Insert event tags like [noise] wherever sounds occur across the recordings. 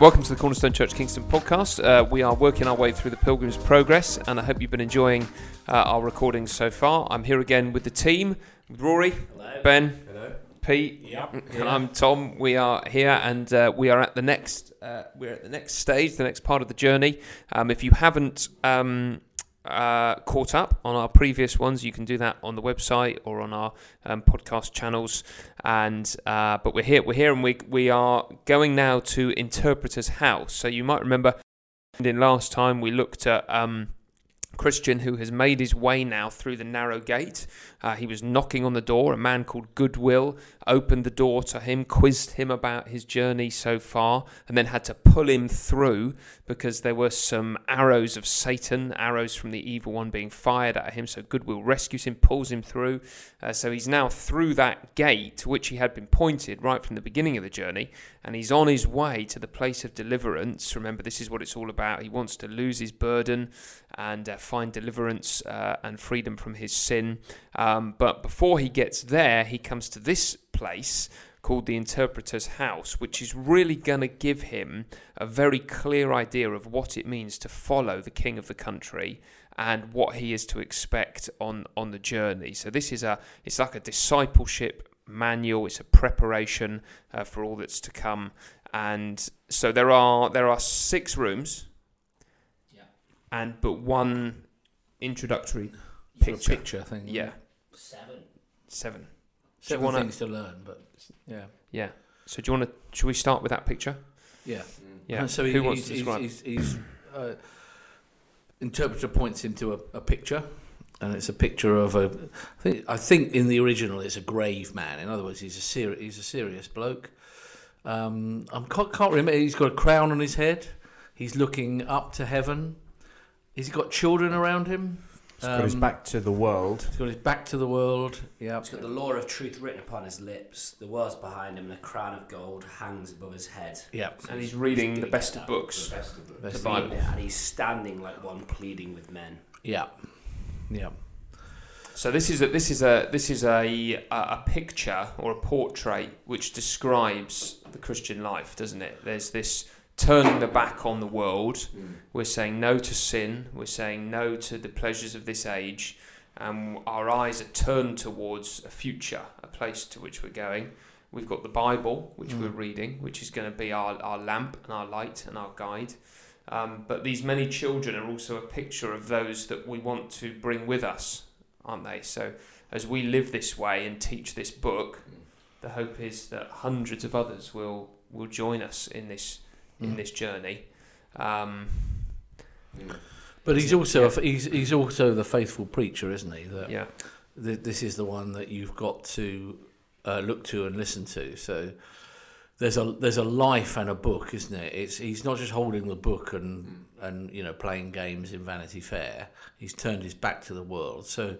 Welcome to the Cornerstone Church Kingston podcast. Uh, we are working our way through the Pilgrim's Progress, and I hope you've been enjoying uh, our recordings so far. I'm here again with the team Rory, Hello. Ben, Hello. Pete, Yep. and I'm Tom. We are here, and uh, we are at the next. Uh, we're at the next stage, the next part of the journey. Um, if you haven't um, uh, caught up on our previous ones, you can do that on the website or on our um, podcast channels. And uh, but we're here, we're here, and we we are going now to Interpreter's House. So you might remember, in last time we looked at. Um, Christian who has made his way now through the narrow gate. Uh, he was knocking on the door. A man called Goodwill opened the door to him, quizzed him about his journey so far, and then had to pull him through because there were some arrows of Satan, arrows from the evil one being fired at him. So Goodwill rescues him, pulls him through. Uh, so he's now through that gate to which he had been pointed right from the beginning of the journey, and he's on his way to the place of deliverance. Remember, this is what it's all about. He wants to lose his burden and uh, find deliverance uh, and freedom from his sin. Um, but before he gets there, he comes to this place called the Interpreter's House, which is really going to give him a very clear idea of what it means to follow the king of the country and what he is to expect on on the journey. So this is a it's like a discipleship manual. It's a preparation uh, for all that's to come. And so there are there are six rooms, Yeah. and but one introductory picture. picture thing. Yeah, Seven. seven. Seven wanna- things to learn, but yeah, Yeah. So do you want to? Should we start with that picture? yeah. Yeah. And [laughs] so Who he, wants he's, to he's, describe? he's, he's, uh, interpreter points him to a, a picture, and it's a picture of a. I think, I think in the original it's a grave man. In other words, he's a he's a serious bloke. Um, I can't, can't remember. He's got a crown on his head. He's looking up to heaven. He's got children around him. He's got his Um, back to the world. He's got his back to the world. Yeah. He's got the law of truth written upon his lips. The world's behind him, and a crown of gold hangs above his head. Yeah. And he's reading the gonna best of books. The best of books. Best The Bible. it, And he's standing like one pleading with men. Yeah. Yeah. So this is a this is a this is a a a picture or a portrait which describes the Christian life, doesn't it? There's this turning the back on the world. We're saying no to sin. We're saying no to the pleasures of this age, and our eyes are turned towards a future, a place to which we're going. We've got the Bible, which Mm. we're reading, which is going to be our, our lamp and our light and our guide. Um, but these many children are also a picture of those that we want to bring with us, aren't they? So as we live this way and teach this book, the hope is that hundreds of others will will join us in this in Mm. this journey. Um, But he's also Yeah. he's he's also the faithful preacher, isn't he? That yeah, th- this is the one that you've got to uh, look to and listen to. So there's a there's a life and a book, isn't it? It's he's not just holding the book and and you know playing games in Vanity Fair. He's turned his back to the world. So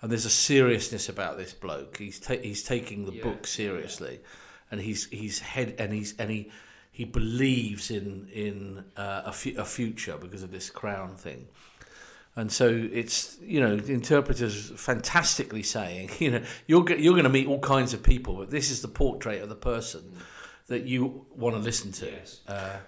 and there's a seriousness about this bloke. He's ta- he's taking the Yeah. book seriously, and he's he's head and he's and he. He believes in in uh, a, fu- a future because of this crown thing, and so it's you know the interpreters fantastically saying [laughs] you know you're go- you're going to meet all kinds of people, but this is the portrait of the person that you want to listen to. Yes. Uh,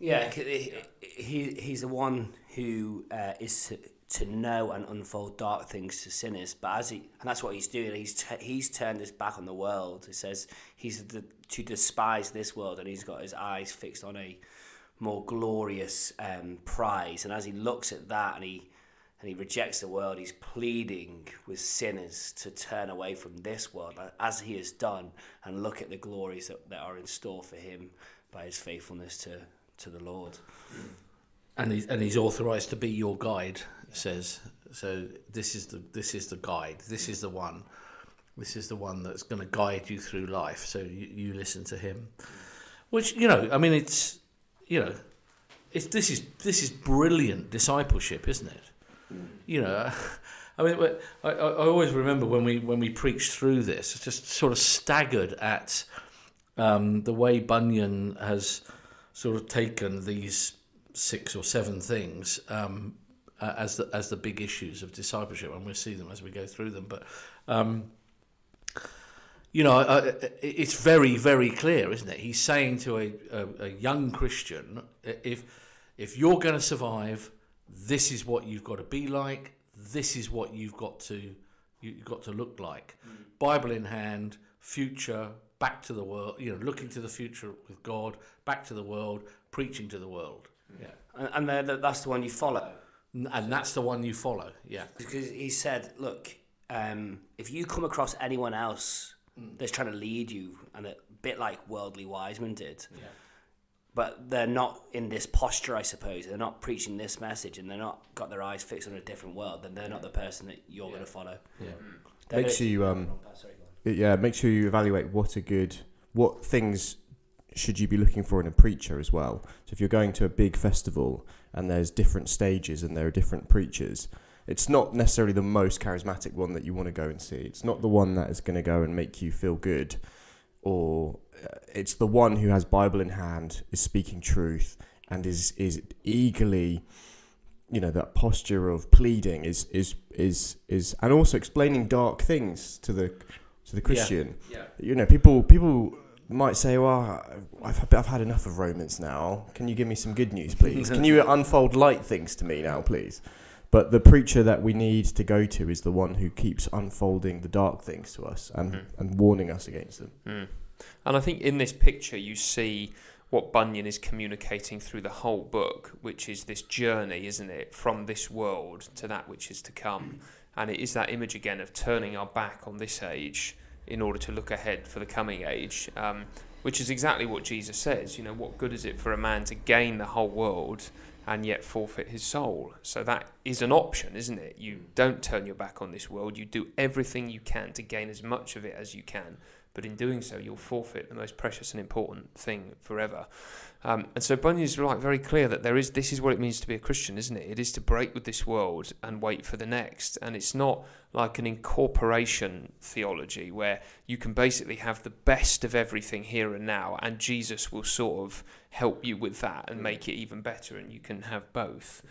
Yeah, he, he he's the one who uh, is to, know and unfold dark things to sinners. But as he and that's what he's doing. He's t- he's turned his back on the world. He says he's the, to despise this world, and he's got his eyes fixed on a more glorious um, prize. And as he looks at that, and he and he rejects the world, he's pleading with sinners to turn away from this world, as he has done, and look at the glories that, that are in store for him by his faithfulness to to the Lord. and he's and he's authorized to be your guide. Says so. This is the this is the guide. This is the one. This is the one that's going to guide you through life. So you, you listen to him, which you know. I mean, it's you know, it's this is this is brilliant discipleship, isn't it? You know. [laughs] I mean, I I always remember when we when we preached through this, just sort of staggered at um, the way Bunyan has sort of taken these six or seven things um, uh, as the as the big issues of discipleship, and we'll see them as we go through them. But um, you know, uh, it's very, very clear, isn't it? He's saying to a, a, a young Christian, if if you're going to survive, this is what you've got to be like. This is what you've got to you've got to look like. Mm. Bible in hand, future, back to the world. You know, looking to the future with God, back to the world, preaching to the world. Yeah, and, and that's the one you follow. And that's the one you follow. Yeah, because he said, look, um, if you come across anyone else mm. that's trying to lead you, and a bit like worldly Wiseman did. Yeah but they're not in this posture, I suppose. They're not preaching this message, and they're not got their eyes fixed on a different world. Then they're not the person that you're yeah. going to follow. Yeah. Make sure you um, yeah, make sure you evaluate what a good, what things should you be looking for in a preacher as well. So if you're going to a big festival and there's different stages and there are different preachers, it's not necessarily the most charismatic one that you want to go and see. It's not the one that is going to go and make you feel good or uh, it's the one who has Bible in hand, is speaking truth, and is is eagerly, you know, that posture of pleading is is is is, and also explaining dark things to the to the Christian. Yeah. yeah. You know, people people might say, "Well, I've I've had enough of Romans now. Can you give me some good news, please? Can you [laughs] unfold light things to me now, please?" But the preacher that we need to go to is the one who keeps unfolding the dark things to us and, mm. and warning us against them. Mm. And I think in this picture you see what Bunyan is communicating through the whole book, which is this journey, isn't it, from this world to that which is to come. And it is that image again of turning our back on this age in order to look ahead for the coming age, um, which is exactly what Jesus says. You know, what good is it for a man to gain the whole world and yet forfeit his soul? So that is an option, isn't it? You don't turn your back on this world, you do everything you can to gain as much of it as you can but in doing so, you'll forfeit the most precious and important thing forever. Um, and so Bunyan is like very clear that there is this is what it means to be a Christian, isn't it? It is to break with this world and wait for the next. And it's not like an incorporation theology where you can basically have the best of everything here and now, and Jesus will sort of help you with that and make it even better, and you can have both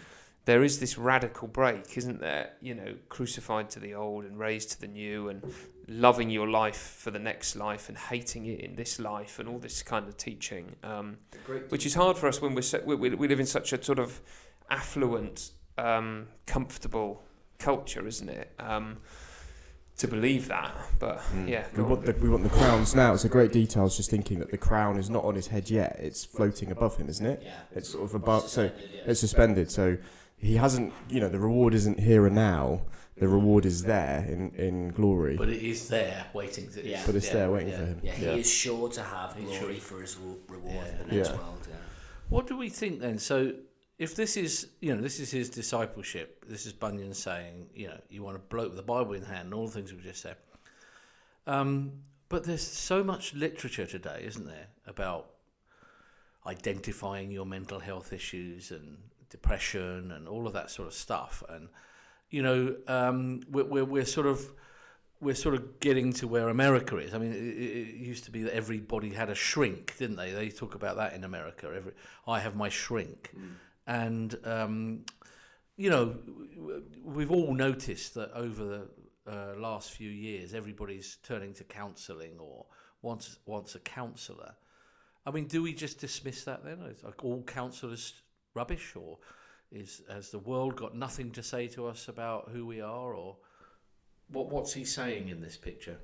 there is this radical break, isn't there? You know, crucified to the old and raised to the new, and loving your life for the next life and hating it in this life, and all this kind of teaching, um, which is hard for us when we're we, we live in such a sort of affluent, um, comfortable culture, isn't it? Um, to believe that, but mm. yeah, we want, the, we want the crowns now. It's a great detail. I was just thinking that the crown is not on his head yet; it's floating above him, isn't it? Yeah. It's sort of above, so it's suspended. So he hasn't, you know, the reward isn't here and now. The reward is there in, in glory. But it is there waiting to. Yeah. But it's yeah, there waiting yeah, for him. Yeah, he is sure to have glory for his reward in the next world. Yeah. What do we think then? So, if this is, you know, this is his discipleship. This is Bunyan saying, you know, you want to bloke with the Bible in hand and all the things we've just said. Um, but there's so much literature today, isn't there, about identifying your mental health issues and depression and all of that sort of stuff. And you know, um, we're, we're, we're sort of we're sort of getting to where America is. I mean, it, it, used to be that everybody had a shrink, didn't they? They talk about that in America. Every I have my shrink, mm. and um, you know, we've all noticed that over the uh, last few years, everybody's turning to counselling or wants wants a counsellor. I mean, do we just dismiss that then? Is like all counsellors rubbish, or is has the world got nothing to say to us about who we are, or what? What's he saying in this picture?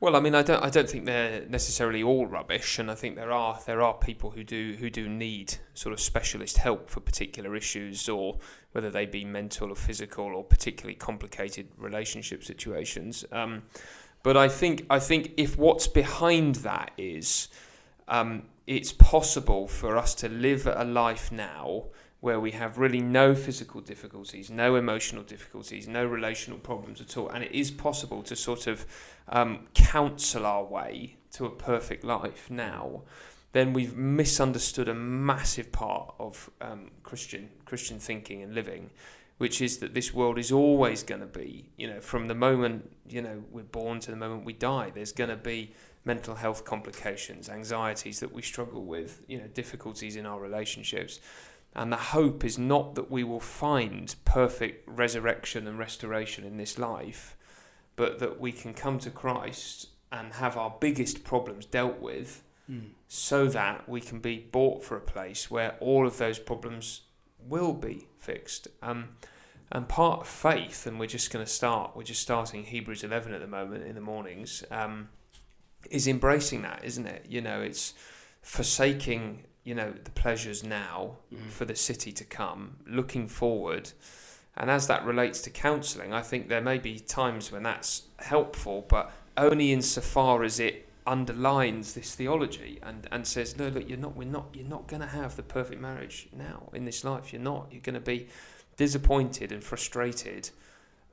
Well, I mean, I don't, I don't think they're necessarily all rubbish, and I think there are there are people who do who do need sort of specialist help for particular issues, or whether they be mental or physical, or particularly complicated relationship situations. Um, but I think I think if what's behind that is um, it's possible for us to live a life now where we have really no physical difficulties, no emotional difficulties, no relational problems at all. And it is possible to sort of um, counsel our way to a perfect life now. Then we've misunderstood a massive part of um, Christian Christian thinking and living, which is that this world is always going to be, you know, from the moment you know we're born to the moment we die. There's going to be mental health complications, anxieties that we struggle with, you know, difficulties in our relationships. And the hope is not that we will find perfect resurrection and restoration in this life, but that we can come to Christ and have our biggest problems dealt with Mm. so that we can be bought for a place where all of those problems will be fixed. Um, and part of faith, and we're just going to start, we're just starting Hebrews 11 at the moment in the mornings, um, is embracing that, isn't it? You know, it's forsaking, you know, the pleasures now Mm. for the city to come, looking forward. And as that relates to counselling, I think there may be times when that's helpful, but only insofar as it underlines this theology and, and says, no, look, you're not, we're not, you're not going to have the perfect marriage now in this life. You're not. You're going to be disappointed and frustrated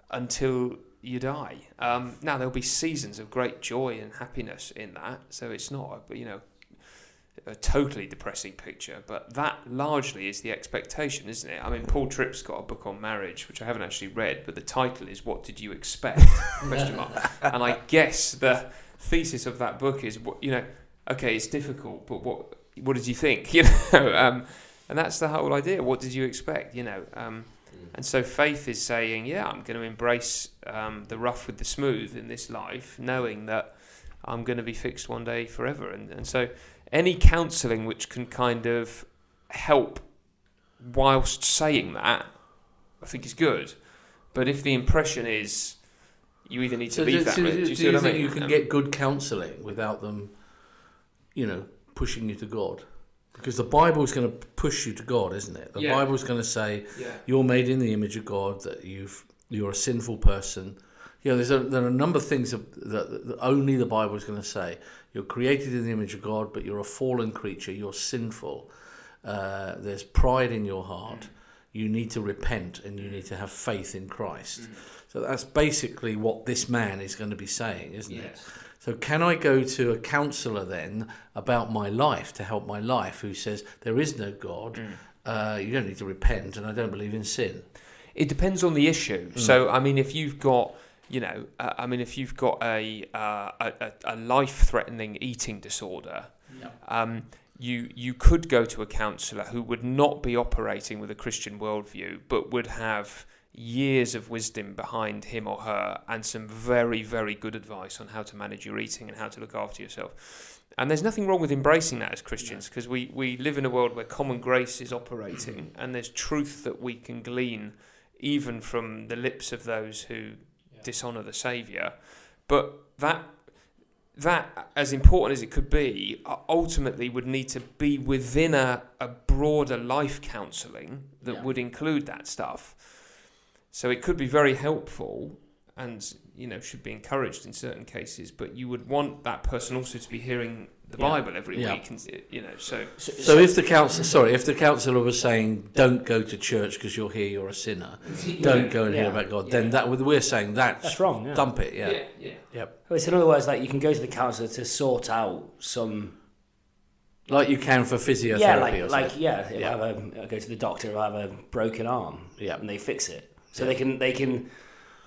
until you die. Um, now there'll be seasons of great joy and happiness in that, so it's not, you know, a totally depressing picture, but that largely is the expectation, isn't it? I mean, Paul Tripp's got a book on marriage, which I haven't actually read, but the title is "What Did You Expect?" [laughs] question mark. And I guess the thesis of that book is, you know, okay, it's difficult, but what what did you think? [laughs] You know, um, and that's the whole idea. What did you expect? You know, um, and so faith is saying, yeah, I'm going to embrace um, the rough with the smooth in this life, knowing that I'm going to be fixed one day forever. And and so any counselling which can kind of help whilst saying that, I think is good. But if the impression is you either need to So be do, that, do do- you do see you what I think mean? you can Um, get good counselling without them, you know, pushing you to God? Because the Bible is going to push you to God, isn't it? The Yeah. is going to say yeah. you're made in the image of God, that you've you're a sinful person. You know, there's a, there are a number of things that, that, that only the Bible is going to say. You're created in the image of God, but you're a fallen creature. You're sinful. Uh, there's pride in your heart. You need to repent and you need to have faith in Christ. So that's basically what this man is going to be saying, isn't it? So can I go to a counsellor then about my life to help my life who says there is no God, uh, you don't need to repent, and I don't believe in sin? It depends on the issue. Mm. So, I mean, if you've got, you know, uh, I mean, if you've got a uh, a, a- life-threatening eating disorder, um, you you could go to a counsellor who would not be operating with a Christian worldview, but would have years of wisdom behind him or her and some very very good advice on how to manage your eating and how to look after yourself. And there's nothing wrong with embracing that as Christians because we, we live in a world where common grace is operating [clears throat] and there's truth that we can glean even from the lips of those who dishonour the Saviour. But that that, as important as it could be, uh, ultimately would need to be within a, a broader life counselling that Yeah. would include that stuff. So it could be very helpful and you know should be encouraged in certain cases, but you would want that person also to be hearing the Yeah. Bible every Yeah. week, and you know so. So, So if the counsellor, sorry, if the counsellor was saying, "Don't go to church because you're here, you're a sinner. [laughs] Don't go and hear about God," then that we're saying that's, that's wrong. Yeah. dump it. Yeah. yeah. Yep. Well, it's in other words, like you can go to the counsellor to sort out some. Like you can for physiotherapy. Yeah, or like something. like yeah. If Yeah. I, have a, I go to the doctor if I have a broken arm, Yeah. and they fix it. So Yeah. they can they can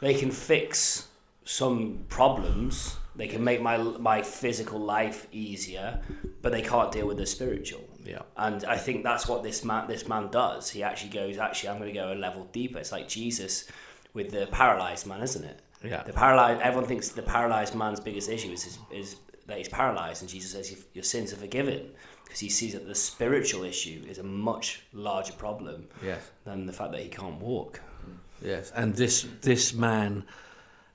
they can fix some problems. They can make my my physical life easier, but they can't deal with the spiritual. yeah. And I think that's what this man this man does. He actually goes, actually, I'm going to go a level deeper. It's like Jesus with the paralyzed man, isn't it? Yeah. The paralyzed. Everyone thinks the paralyzed man's biggest issue is is, is that he's paralyzed, and Jesus says "Your- your sins are forgiven because he sees that the spiritual issue is a much larger problem Yes. than the fact that he can't walk. Yes. And this this man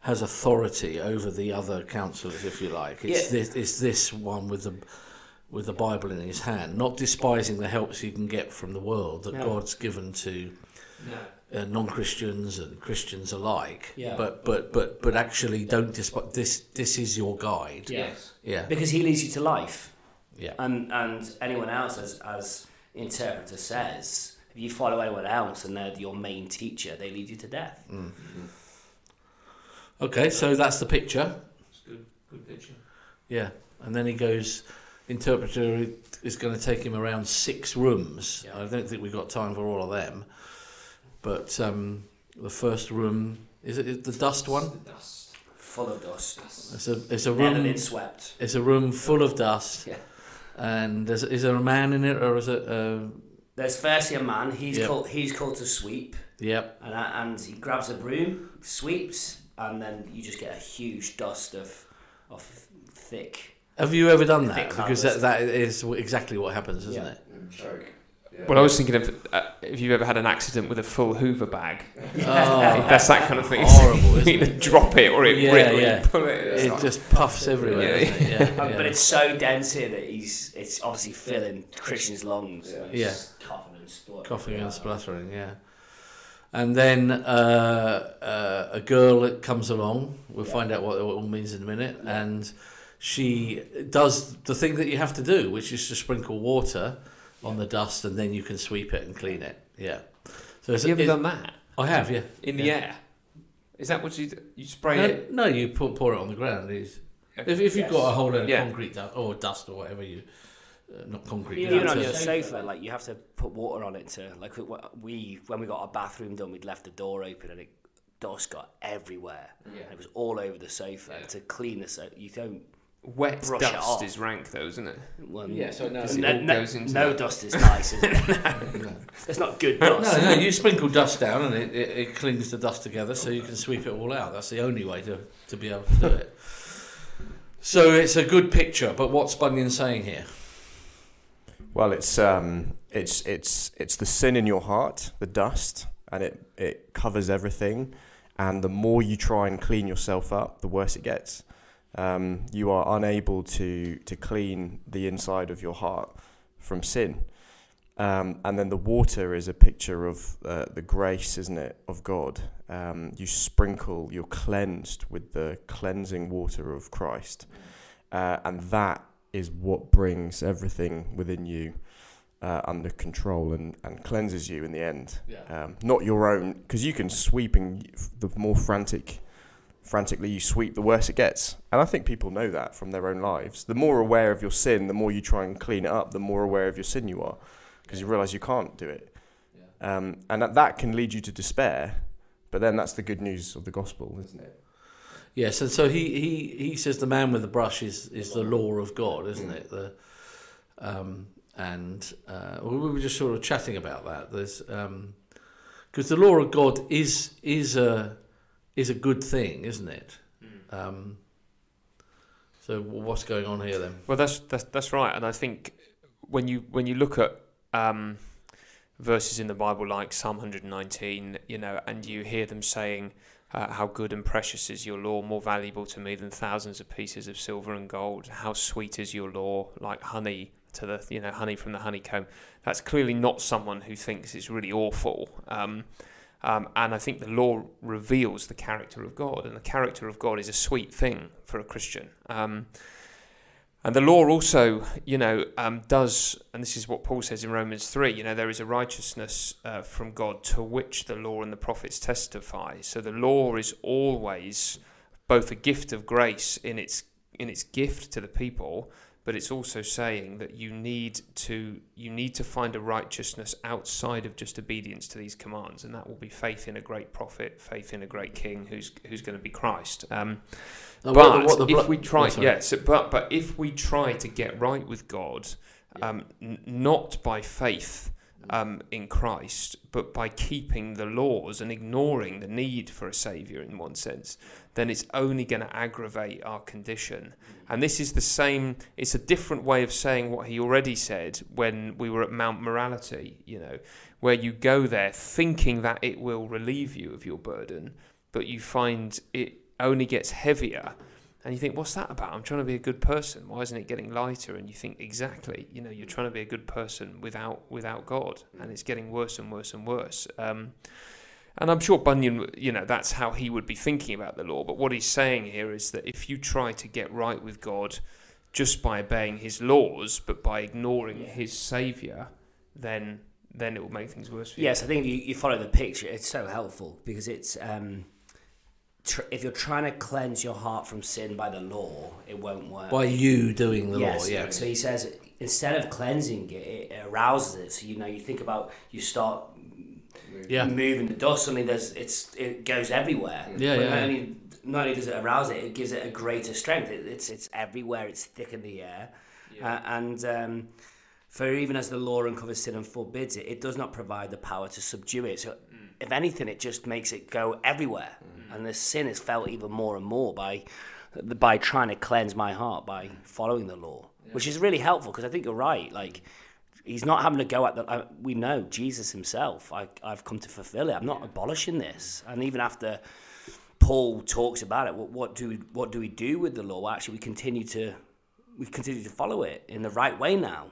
has authority over the other counsellors, if you like. It's Yeah. this it's this one with the with the Bible in his hand, not despising the helps you can get from the world that No. God's given to uh, non-Christians and Christians alike. Yeah. But but but but actually, don't despise this. This is your guide. Yes. Yeah. Because he leads you to life. Yeah. And and anyone else, as as interpreter says, if you follow anyone else and they're your main teacher, they lead you to death. Okay, so that's the picture. It's Good, good picture. Yeah, and then he goes. Interpreter is going to take him around six rooms. Yeah. I don't think we've got time for all of them, but um, the first room is it is the dust one. The dust. Full of dust. It's a it's a room. been swept. It's a room full of dust. Yeah. And is, is there a man in it, or is it? Uh, There's firstly a man. He's Yep. called he's called to sweep, Yep. and uh, and he grabs a broom, sweeps, and then you just get a huge dust of of thick. Have you ever done that? Because that, that is exactly what happens, isn't Yeah. it? Well, I was thinking of uh, if you've ever had an accident with a full Hoover bag. [laughs] Oh, [laughs] That's that kind of thing. Horrible, [laughs] you isn't either drop it or it Yeah, rip or yeah. pull it. It's it like- just puffs everywhere. Yeah. It? Yeah, yeah. But it's so dense here that he's it's obviously filling Christian's lungs. and he's Yeah. coughing and spluttering. coughing and spluttering. Yeah. And then uh, uh, a girl comes along. We'll Yeah. find out what it all means in a minute. And she does the thing that you have to do, which is to sprinkle water on the dust, and then you can sweep it and clean it. Yeah. So it's, Have you ever it- done that I have, yeah. in the air? Is that what you do? you spray No, it? no, you pour, pour it on the ground. It's- If, if you've got a whole load of Yeah. concrete dust, or dust or whatever you, uh, not concrete. Even dust, on your sofa, like you have to put water on it to like we when we got our bathroom done, we'd left the door open and it dust got everywhere. Yeah. And it was all over the sofa. Yeah. To clean the sofa, you don't. Wet Brush it dust off. is rank, though, isn't it? Well, Yeah, so no- It no, no, goes into no dust is nice, isn't it? [laughs] it's not good dust. No, no, you sprinkle dust down and it, it, it clings the dust together so you can sweep it all out. That's the only way to, to be able to do it. So it's a good picture, but what's Bunyan saying here? Well, it's um, it's it's it's the sin in your heart, the dust, and it it covers everything. And the more you try and clean yourself up, the worse it gets. Um, you are unable to to clean the inside of your heart from sin. Um, and then the water is a picture of uh, the grace, isn't it, of God? Um, you sprinkle, you're cleansed with the cleansing water of Christ. Uh, and that is what brings everything within you uh, under control and, and cleanses you in the end. Yeah. Um, not your own, because you can sweep and the more frantic, frantically you sweep, the worse it gets. And I think people know that from their own lives. The more aware of your sin, the more you try and clean it up, the more aware of your sin you are, because you realize you can't do it. Um, and that, that can lead you to despair. But then that's the good news of the gospel, isn't it? Yes, and so he, he, he says the man with the brush is, is the law of God, isn't it? The um, and uh, we were just sort of chatting about that. There's because the law of God is is a is a good thing, isn't it? Um, so what's going on here then? Well, that's that's that's right, and I think when you when you look at um, verses in the Bible like Psalm 119, you know, and you hear them saying, uh, "How good and precious is your law, more valuable to me than thousands of pieces of silver and gold. How sweet is your law, like honey to the you know honey from the honeycomb." That's clearly not someone who thinks it's really awful. Um, um, and I think the law reveals the character of God, and the character of God is a sweet thing for a Christian. Um, and the law also, you know, um, does, and this is what Paul says in Romans 3, you know, there is a righteousness uh, from God to which the law and the prophets testify. So the law is always both a gift of grace in its in its gift to the people, but it's also saying that you need to you need to find a righteousness outside of just obedience to these commands, and that will be faith in a great prophet, faith in a great king who's who's going to be Christ. Um, but what- what the if we try, oh, sorry. yeah, so, but but if we try to get right with God, um, n- not by faith um, in Christ, but by keeping the laws and ignoring the need for a savior in one sense, then it's only going to aggravate our condition. And this is the same. It's a different way of saying what he already said when we were at Mount Morality. You know, where you go there thinking that it will relieve you of your burden, but you find it only gets heavier and you think what's that about? I'm trying to be a good person. Why isn't it getting lighter? And you think exactly. You know you're trying to be a good person without without god and it's getting worse and worse and worse. Um, and i'm sure bunyan you know that's how he would be thinking about the law. But what he's saying here is that if you try to get right with god just by obeying his laws but by ignoring his savior then then it will make things worse for you. Yes, I think you, you follow the picture, it's so helpful because it's um, tr- if you're trying to cleanse your heart from sin by the law, it won't work. By you doing the yes, law, yeah. So he says instead of cleansing it, it arouses it. So you know, you think about you start Yeah. moving the dust. Suddenly, there's it's it goes everywhere. Yeah, But yeah, Not yeah. only, not only does it arouse it, it gives it a greater strength. It, it's it's everywhere. It's thick in the air, uh, and um, For even as the law uncovers sin and forbids it, it does not provide the power to subdue it. So, if anything, it just makes it go everywhere, and the sin is felt even more and more by by trying to cleanse my heart by following the law, which is really helpful because I think you're right. Like he's not having to go at the. I, we know Jesus himself. I, I've come to fulfill it. I'm not abolishing this. And even after Paul talks about it, what, what do we what do we do with the law? Well, actually, we continue to we continue to follow it in the right way now.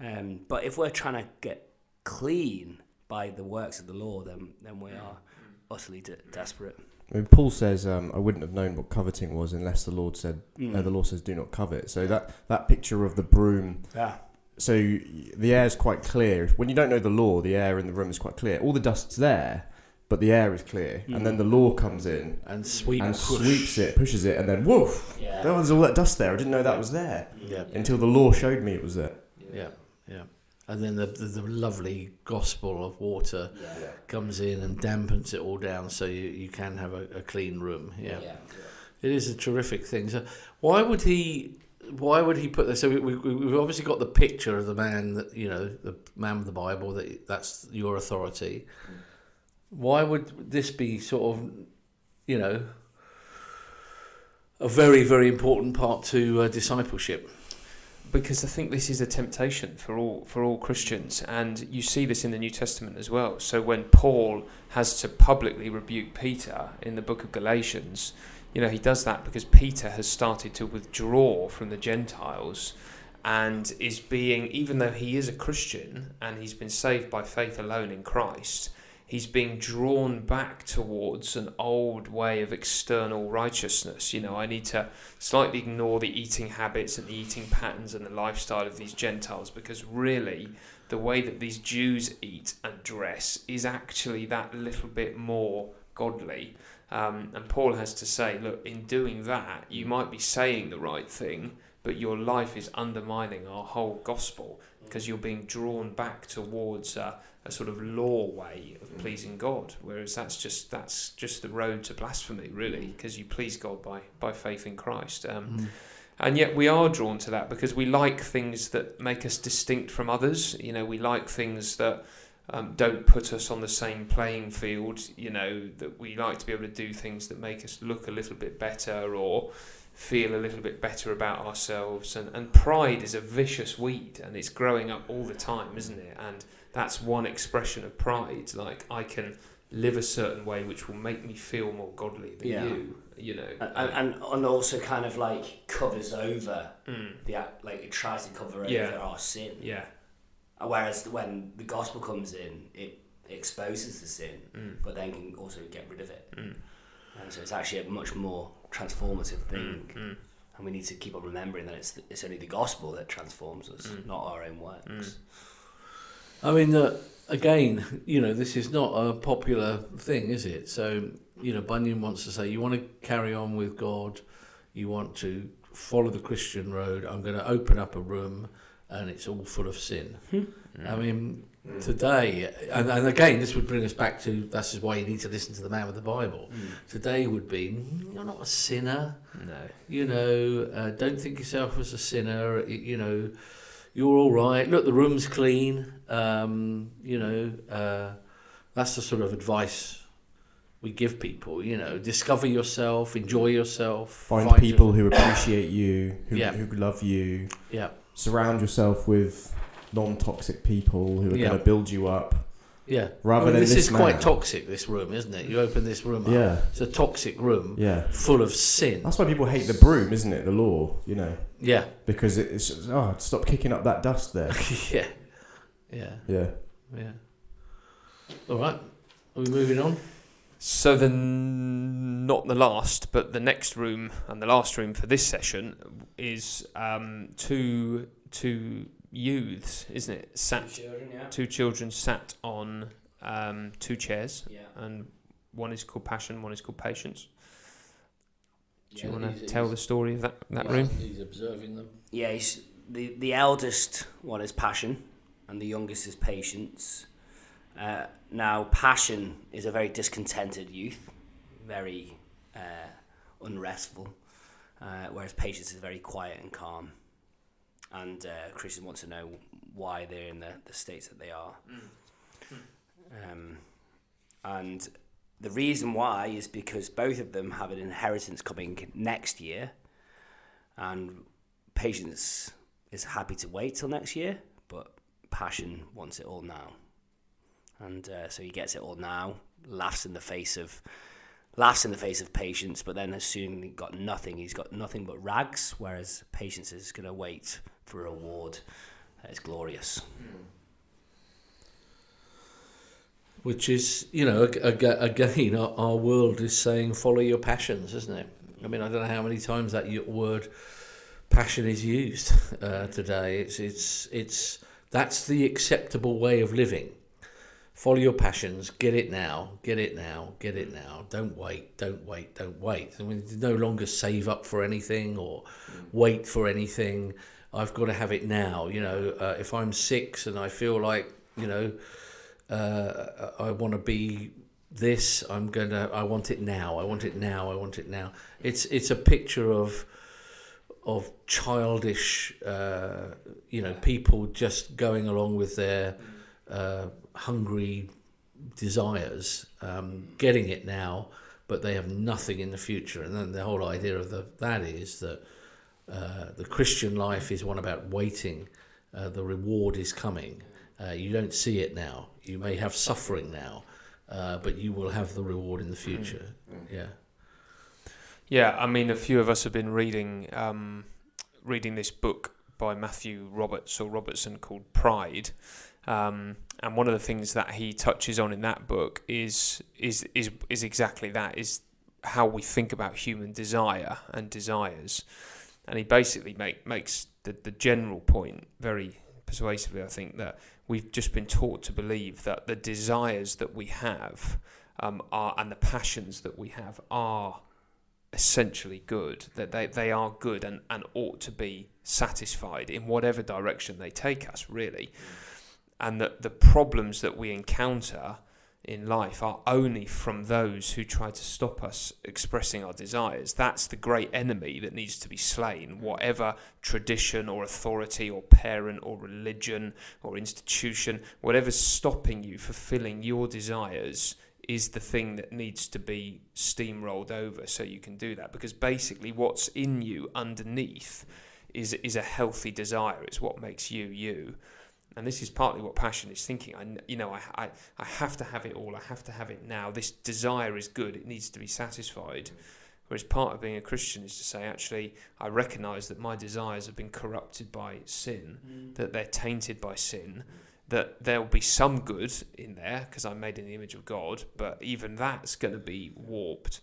Um, but if we're trying to get clean by the works of the law, then then we are utterly de- desperate. I mean, Paul says, um, "I wouldn't have known what coveting was unless the Lord said, uh, the law says, do not covet." So that that picture of the broom. Yeah. So the air is quite clear. When you don't know the law, the air in the room is quite clear. All the dust's there, but the air is clear, and then the law comes in And sweep and sweeps it, pushes it, and then woof! Yeah. There was all that dust there. I didn't know that was there Yeah, until the law showed me it was there. yeah, yeah. And then the, the, the lovely gospel of water Yeah. comes in and dampens it all down so you, you can have a, a clean room. Yeah. It is a terrific thing. So why would he? Why would he put this? So we, we, we've obviously got the picture of the man that you know, the man of the Bible. That that's your authority. Why would this be sort of, you know, a very very important part to uh, discipleship? Because I think this is a temptation for all for all Christians, and you see this in the New Testament as well. So when Paul has to publicly rebuke Peter in the book of Galatians, you know he does that because Peter has started to withdraw from the Gentiles and is being even though he is a Christian and he's been saved by faith alone in Christ he's being drawn back towards an old way of external righteousness you know I need to slightly ignore the eating habits and the eating patterns and the lifestyle of these Gentiles because really the way that these Jews eat and dress is actually that little bit more godly. Um, and Paul has to say, look, in doing that, you might be saying the right thing, but your life is undermining our whole gospel because you're being drawn back towards a, a sort of law way of pleasing God, whereas that's just that's just the road to blasphemy, really, because you please God by by faith in Christ. Um, and yet we are drawn to that because we like things that make us distinct from others. You know, we like things that um, don't put us on the same playing field. You know, that we like to be able to do things that make us look a little bit better or feel a little bit better about ourselves. And, and pride is a vicious weed and it's growing up all the time, isn't it? And that's one expression of pride. Like, I can live a certain way which will make me feel more godly than Yeah. you. You know, and, and and also kind of like covers over Mm. the act- like it tries to cover over Yeah. our sin. yeah. Whereas when the gospel comes in, it exposes the sin, Mm. but then can also get rid of it. Mm. And so it's actually a much more transformative thing, Mm. and we need to keep on remembering that it's it's only the gospel that transforms us, Mm. not our own works. Mm. I mean, uh, again, you know, this is not a popular thing, is it? So, you know, Bunyan wants to say, you want to carry on with God, you want to follow the Christian road. I'm going to open up a room, and it's all full of sin. I mean, today, and, and again, this would bring us back to this is why you need to listen to the man with the Bible. Today would be, "Mm, you're not a sinner No. you know, uh, don't think yourself as a sinner. y- You know, you're all right. Look, the room's clean. Um, you know, uh, that's the sort of advice we give people. You know, discover yourself, enjoy yourself, Find your- people who appreciate you, who, Yeah. who love you. Yeah, Surround yourself with non-toxic people who are Yeah. going to build you up. yeah. Rather I mean, than this, this is quite toxic. This room, isn't it? You open this room up. Yeah. It's a toxic room Yeah. full of sin. That's why people hate the broom, isn't it? The law, you know, Yeah, because it's oh, stop kicking up that dust there. [laughs] yeah, yeah, Yeah. yeah. All right. Are we moving on? So then, not the last, but the next room and the last room for this session is um, two two youths, isn't it? Sat Children, yeah. two children sat on um, two chairs, Yeah. and one is called passion, one is called patience. Do you want to tell the story of that that He's- room? He's observing them. Yeah, he's, the the eldest one is passion, and the youngest is patience. Uh, now, passion is a very discontented youth, very uh, unrestful, uh, whereas patience is very quiet and calm. And uh, Christians want to know why they're in the, the states that they are. Um, and the reason why is because both of them have an inheritance coming next year, and patience is happy to wait till next year, but passion wants it all now. And uh, so he gets it all now, laughs in the face of laughs in the face of patience, but then as soon got nothing, he's got nothing but rags, whereas patience is going to wait for a reward is glorious. Which is, you know, ag- ag- again, our, our world is saying follow your passions, isn't it? I mean, I don't know how many times that word passion is used uh, today. It's, it's, it's, that's the acceptable way of living. Follow your passions, get it now, get it now, get it now. Don't wait, don't wait, don't wait. I mean, no longer save up for anything or wait for anything. I've got to have it now. You know, uh, if I'm six and I feel like, you know, uh, I want to be this. I'm gonna. I want it now. I want it now. I want it now. It's it's a picture of of childish, uh, you know, people just going along with their uh, hungry desires, um, getting it now, but they have nothing in the future. And then the whole idea of the, that is that uh, the Christian life is one about waiting. Uh, the reward is coming. Uh, you don't see it now. You may have suffering now, uh, but you will have the reward in the future. Yeah. Yeah, I mean, a few of us have been reading um, reading this book by Matthew Roberts or Robertson called Pride, um, and one of the things that he touches on in that book is is is is exactly that is how we think about human desire and desires, and he basically make, makes the the general point very persuasively. I think that we've just been taught to believe that the desires that we have um, are and the passions that we have are essentially good, that they, they are good and, and ought to be satisfied in whatever direction they take us, really. And that the problems that we encounter in life are only from those who try to stop us expressing our desires. That's the great enemy that needs to be slain, whatever tradition or authority or parent or religion or institution, whatever's stopping you fulfilling your desires is the thing that needs to be steamrolled over so you can do that. Because basically what's in you underneath is is a healthy desire. It's what makes you you and this is partly what passion is thinking. I you know I, I I have to have it all. I have to have it now. This desire is good. It needs to be satisfied. Whereas part of being a Christian is to say actually I recognize that my desires have been corrupted by sin mm. that they're tainted by sin that there will be some good in there because I'm made in the image of God, but even that's going to be warped.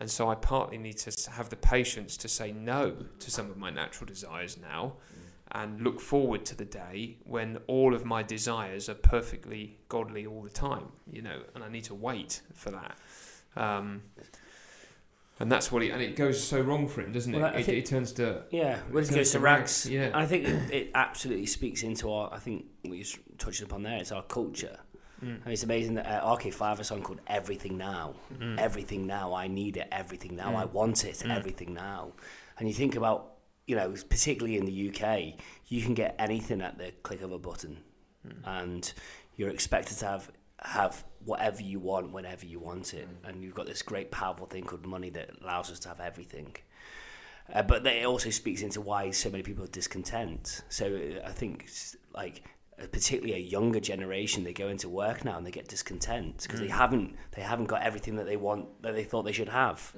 And so I partly need to have the patience to say no to some of my natural desires now and look forward to the day when all of my desires are perfectly godly all the time, you know, and I need to wait for that. Um, and that's what he, and it goes so wrong for him, doesn't it? Well, I it, think- it turns to, Yeah, when it goes to to rags, Yeah. I think it, it absolutely speaks into our. I think we just touched upon there. It's our culture, Mm. and it's amazing that uh, Arcade Fire have a song called "Everything Now." Mm. Everything now, I need it. Everything now, Mm. I want it. Mm. Everything now, and you think about, you know, particularly in the UK, you can get anything at the click of a button, Mm. and you're expected to have have whatever you want whenever you want it, and you've got this great powerful thing called money that allows us to have everything. Uh, but it also speaks into why so many people are discontent. So uh, I think, like, uh, particularly a younger generation, they go into work now and they get discontent because they Mm. haven't they haven't got everything that they want that they thought they should have.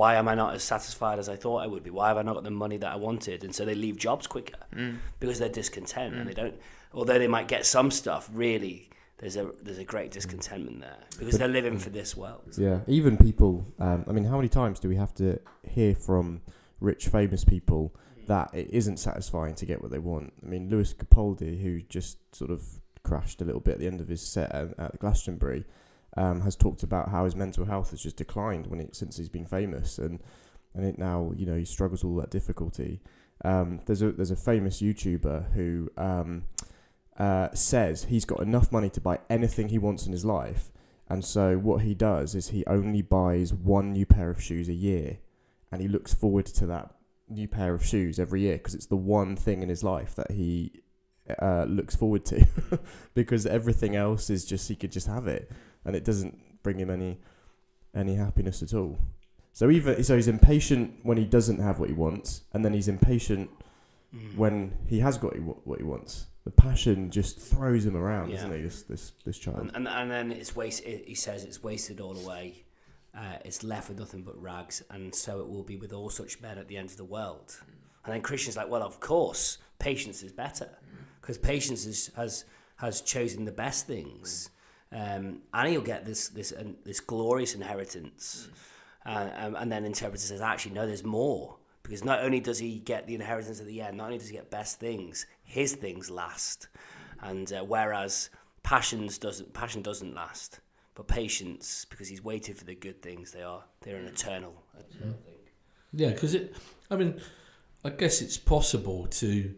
Why am I not as satisfied as I thought I would be? Why have I not got the money that I wanted? And so they leave jobs quicker Mm. because they're discontent and Mm. they don't. Although they might get some stuff, really, there's a there's a great discontentment there because they're living for this world. Yeah, even people. Um, I mean, how many times do we have to hear from rich, famous people that it isn't satisfying to get what they want? I mean, Lewis Capaldi, who just sort of crashed a little bit at the end of his set at, at Glastonbury, um, has talked about how his mental health has just declined when it since he's been famous, and and it now you know he struggles with all that difficulty. Um, there's a there's a famous YouTuber who um, uh, says he's got enough money to buy anything he wants in his life, and so what he does is he only buys one new pair of shoes a year, and he looks forward to that new pair of shoes every year because it's the one thing in his life that he uh, looks forward to [laughs] because everything else is just he could just have it and it doesn't bring him any any happiness at all. So even so, he's impatient when he doesn't have what he wants, and then he's impatient Mm. when he has got he- what he wants. The passion just throws him around, Yeah. doesn't he? This this this child. and, and and then it's waste. It, he says it's wasted all away. Uh, it's left with nothing but rags, and so it will be with all such men at the end of the world. And then Christians like, well, of course, patience is better because patience is, has has chosen the best things, um, and he'll get this this uh, this glorious inheritance. Uh, um, and then interpreter says, actually, no, there's more. Because not only does he get the inheritance at the end, not only does he get best things, his things last. And uh, whereas passions doesn't, passion doesn't last, but patience, because he's waited for the good things, they are they're an eternal. thing. Yeah, because it. I mean, I guess it's possible to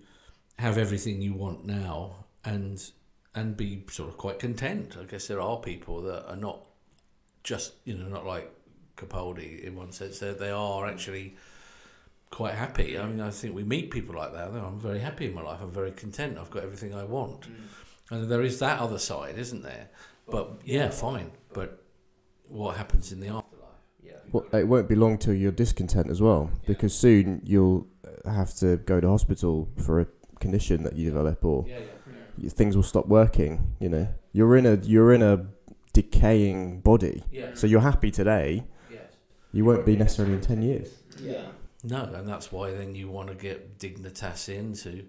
have everything you want now and and be sort of quite content. I guess there are people that are not just you know not like Capaldi in one sense. They they are actually quite happy. I mean, I think we meet people like that. I'm very happy in my life. I'm very content. I've got everything I want. Mm. And there is that other side, isn't there? But yeah, fine. But what happens in the afterlife? Yeah. Well, it won't be long till you're discontent as well, because soon you'll have to go to hospital for a condition that you develop, or Yeah, y- things will stop working. You know, you're in a you're in a decaying body, yeah, so you're happy today. yes. You won't be necessarily in ten years. Yeah. No, and that's why then you want to get dignitas in to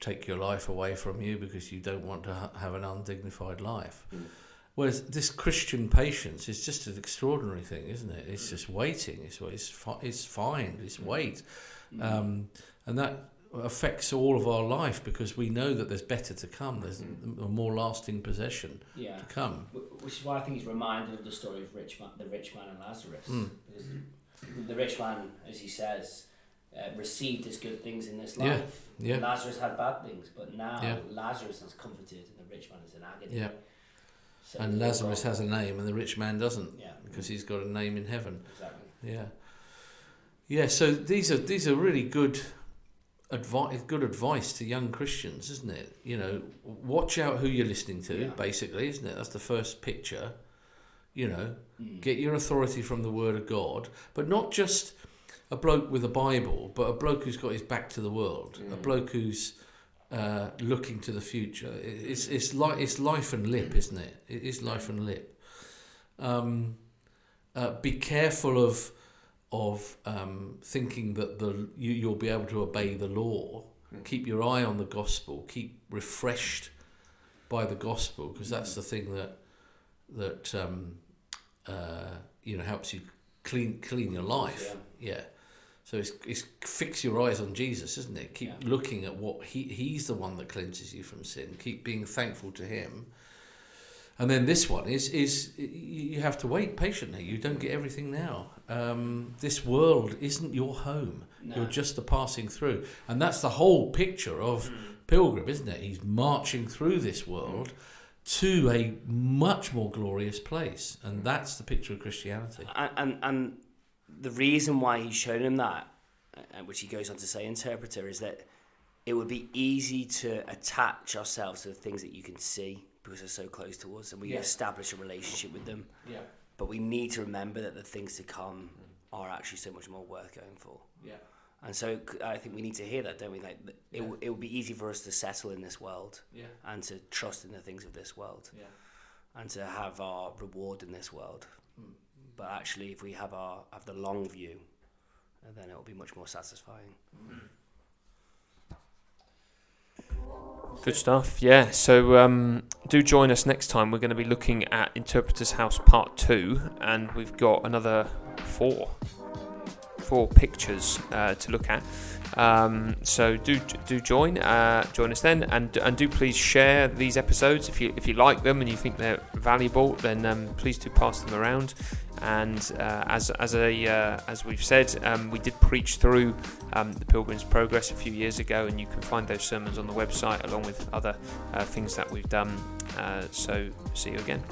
take your life away from you because you don't want to ha- have an undignified life. Hmm. Whereas this Christian patience is just an extraordinary thing, isn't it? It's hmm. just waiting. It's it's fi- it's fine. It's hmm. wait, um, and that affects all of our life because we know that there's better to come. There's a more lasting possession Yeah. to come. Which is why I think he's reminded of the story of rich man, the rich man and Lazarus. Mm. Because the rich man, as he says, uh, received his good things in this life. yeah. Lazarus had bad things, but now Yeah. Lazarus is comforted and the rich man is in agony. Yeah. So And Lazarus has a name, and the rich man doesn't Yeah, because he's got a name in heaven. exactly. Yeah, yeah. So these are these are really good advice. Good advice to young Christians, isn't it? You know, watch out who you're listening to. Yeah. Basically, isn't it? That's the first picture. You know, Mm. get your authority from the Word of God, but not just a bloke with a Bible, but a bloke who's got his back to the world. A bloke who's uh, looking to the future. It's it's like it's life and lip, isn't it? It is life and lip. Um, uh, be careful of of um, thinking that the you, you'll be able to obey the law. Keep your eye on the gospel. Keep refreshed by the gospel, because that's the thing that that um, uh, you know helps you clean clean your life. Yeah. So it's, it's fix your eyes on Jesus, isn't it? Keep Yeah. looking at what he he's the one that cleanses you from sin. Keep being thankful to him. And then this one is is you have to wait patiently. You don't get everything now. Um, this world isn't your home. No. You're just a passing through, and that's the whole picture of pilgrim, isn't it? He's marching through this world to a much more glorious place, and that's the picture of Christianity. And, and and the reason why he's shown him that, uh, which he goes on to say, interpreter, is that it would be easy to attach ourselves to the things that you can see because they're so close to us, and we Yeah. establish a relationship with them. Yeah, But we need to remember that the things to come are actually so much more worth going for. yeah, And so I think we need to hear that, don't we? Like it, w- it would be easy for us to settle in this world yeah, and to trust in the things of this world yeah. and to have our reward in this world. Hmm. But actually, if we have our have the long view, then it will be much more satisfying. Hmm. Good stuff. Yeah. So um, do join us next time. We're going to be looking at Interpreter's House Part Two, and we've got another four, four pictures uh, to look at. Um, so do do join uh, join us then, and and do please share these episodes if you if you like them and you think they're valuable. Then um, please do pass them around. And uh, as as a uh, as we've said, um, we did preach through um, the Pilgrim's Progress a few years ago, and you can find those sermons on the website along with other uh, things that we've done. Uh, so see you again.